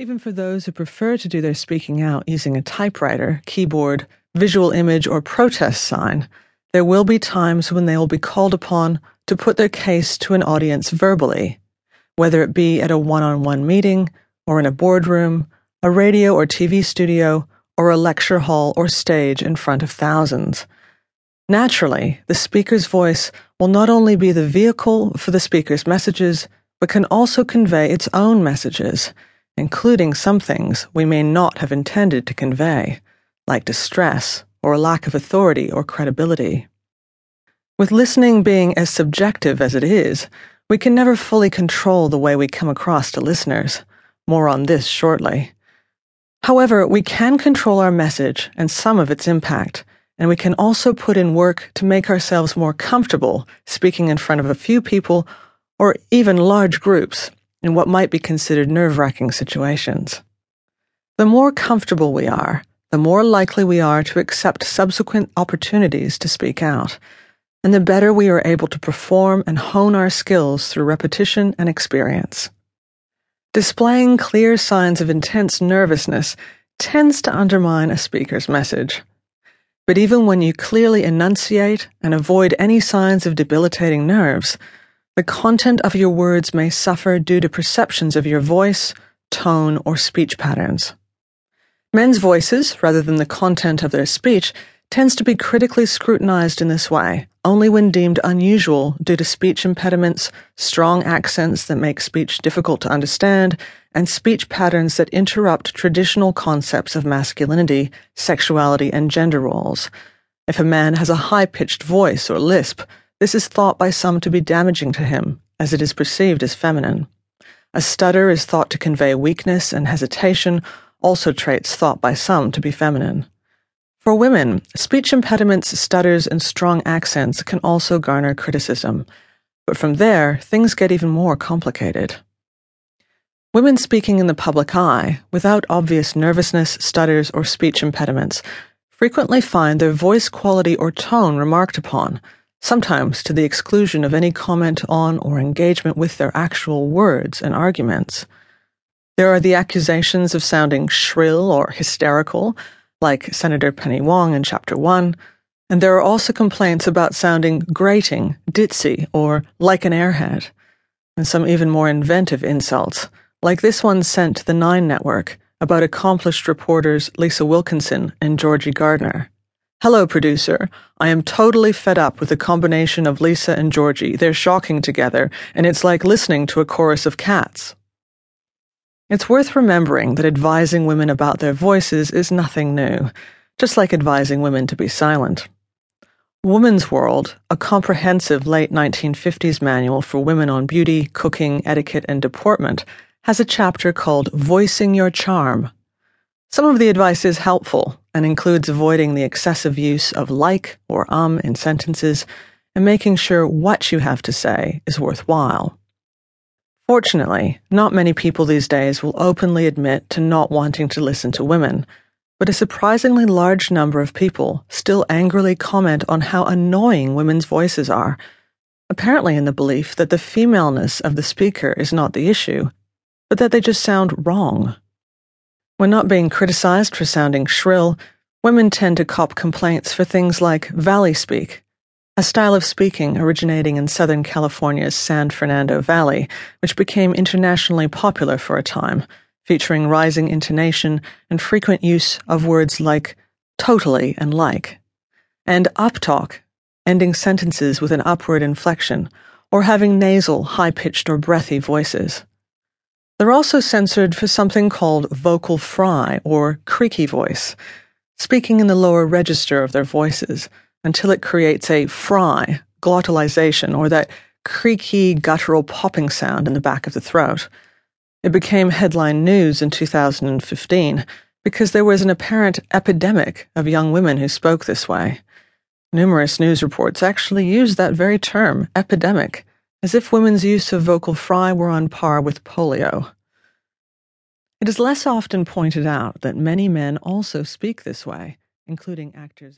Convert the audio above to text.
Even for those who prefer to do their speaking out using a typewriter, keyboard, visual image, or protest sign, there will be times when they will be called upon to put their case to an audience verbally, whether it be at a one on one meeting, or in a boardroom, a radio or TV studio, or a lecture hall or stage in front of thousands. Naturally, the speaker's voice will not only be the vehicle for the speaker's messages, but can also convey its own messages including some things we may not have intended to convey, like distress or a lack of authority or credibility. With listening being as subjective as it is, we can never fully control the way we come across to listeners. More on this shortly. However, we can control our message and some of its impact, and we can also put in work to make ourselves more comfortable speaking in front of a few people or even large groups in what might be considered nerve wracking situations. The more comfortable we are, the more likely we are to accept subsequent opportunities to speak out, and the better we are able to perform and hone our skills through repetition and experience. Displaying clear signs of intense nervousness tends to undermine a speaker's message. But even when you clearly enunciate and avoid any signs of debilitating nerves, the content of your words may suffer due to perceptions of your voice, tone, or speech patterns. Men's voices, rather than the content of their speech, tends to be critically scrutinized in this way, only when deemed unusual due to speech impediments, strong accents that make speech difficult to understand, and speech patterns that interrupt traditional concepts of masculinity, sexuality, and gender roles. If a man has a high pitched voice or lisp, this is thought by some to be damaging to him, as it is perceived as feminine. A stutter is thought to convey weakness and hesitation, also traits thought by some to be feminine. For women, speech impediments, stutters, and strong accents can also garner criticism, but from there, things get even more complicated. Women speaking in the public eye, without obvious nervousness, stutters, or speech impediments, frequently find their voice quality or tone remarked upon sometimes to the exclusion of any comment on or engagement with their actual words and arguments. There are the accusations of sounding shrill or hysterical, like Senator Penny Wong in Chapter 1, and there are also complaints about sounding grating, ditzy, or like an airhead, and some even more inventive insults, like this one sent to the Nine Network about accomplished reporters Lisa Wilkinson and Georgie Gardner. Hello, producer. I am totally fed up with the combination of Lisa and Georgie. They're shocking together, and it's like listening to a chorus of cats. It's worth remembering that advising women about their voices is nothing new, just like advising women to be silent. Woman's World, a comprehensive late 1950s manual for women on beauty, cooking, etiquette, and deportment, has a chapter called Voicing Your Charm. Some of the advice is helpful and includes avoiding the excessive use of like or um in sentences and making sure what you have to say is worthwhile. Fortunately, not many people these days will openly admit to not wanting to listen to women, but a surprisingly large number of people still angrily comment on how annoying women's voices are, apparently in the belief that the femaleness of the speaker is not the issue, but that they just sound wrong. When not being criticized for sounding shrill, women tend to cop complaints for things like valley speak, a style of speaking originating in Southern California's San Fernando Valley, which became internationally popular for a time, featuring rising intonation and frequent use of words like totally and like, and uptalk, ending sentences with an upward inflection, or having nasal, high pitched, or breathy voices. They're also censored for something called vocal fry or creaky voice, speaking in the lower register of their voices until it creates a fry, glottalization, or that creaky guttural popping sound in the back of the throat. It became headline news in 2015 because there was an apparent epidemic of young women who spoke this way. Numerous news reports actually used that very term, epidemic, as if women's use of vocal fry were on par with polio. It is less often pointed out that many men also speak this way, including actors.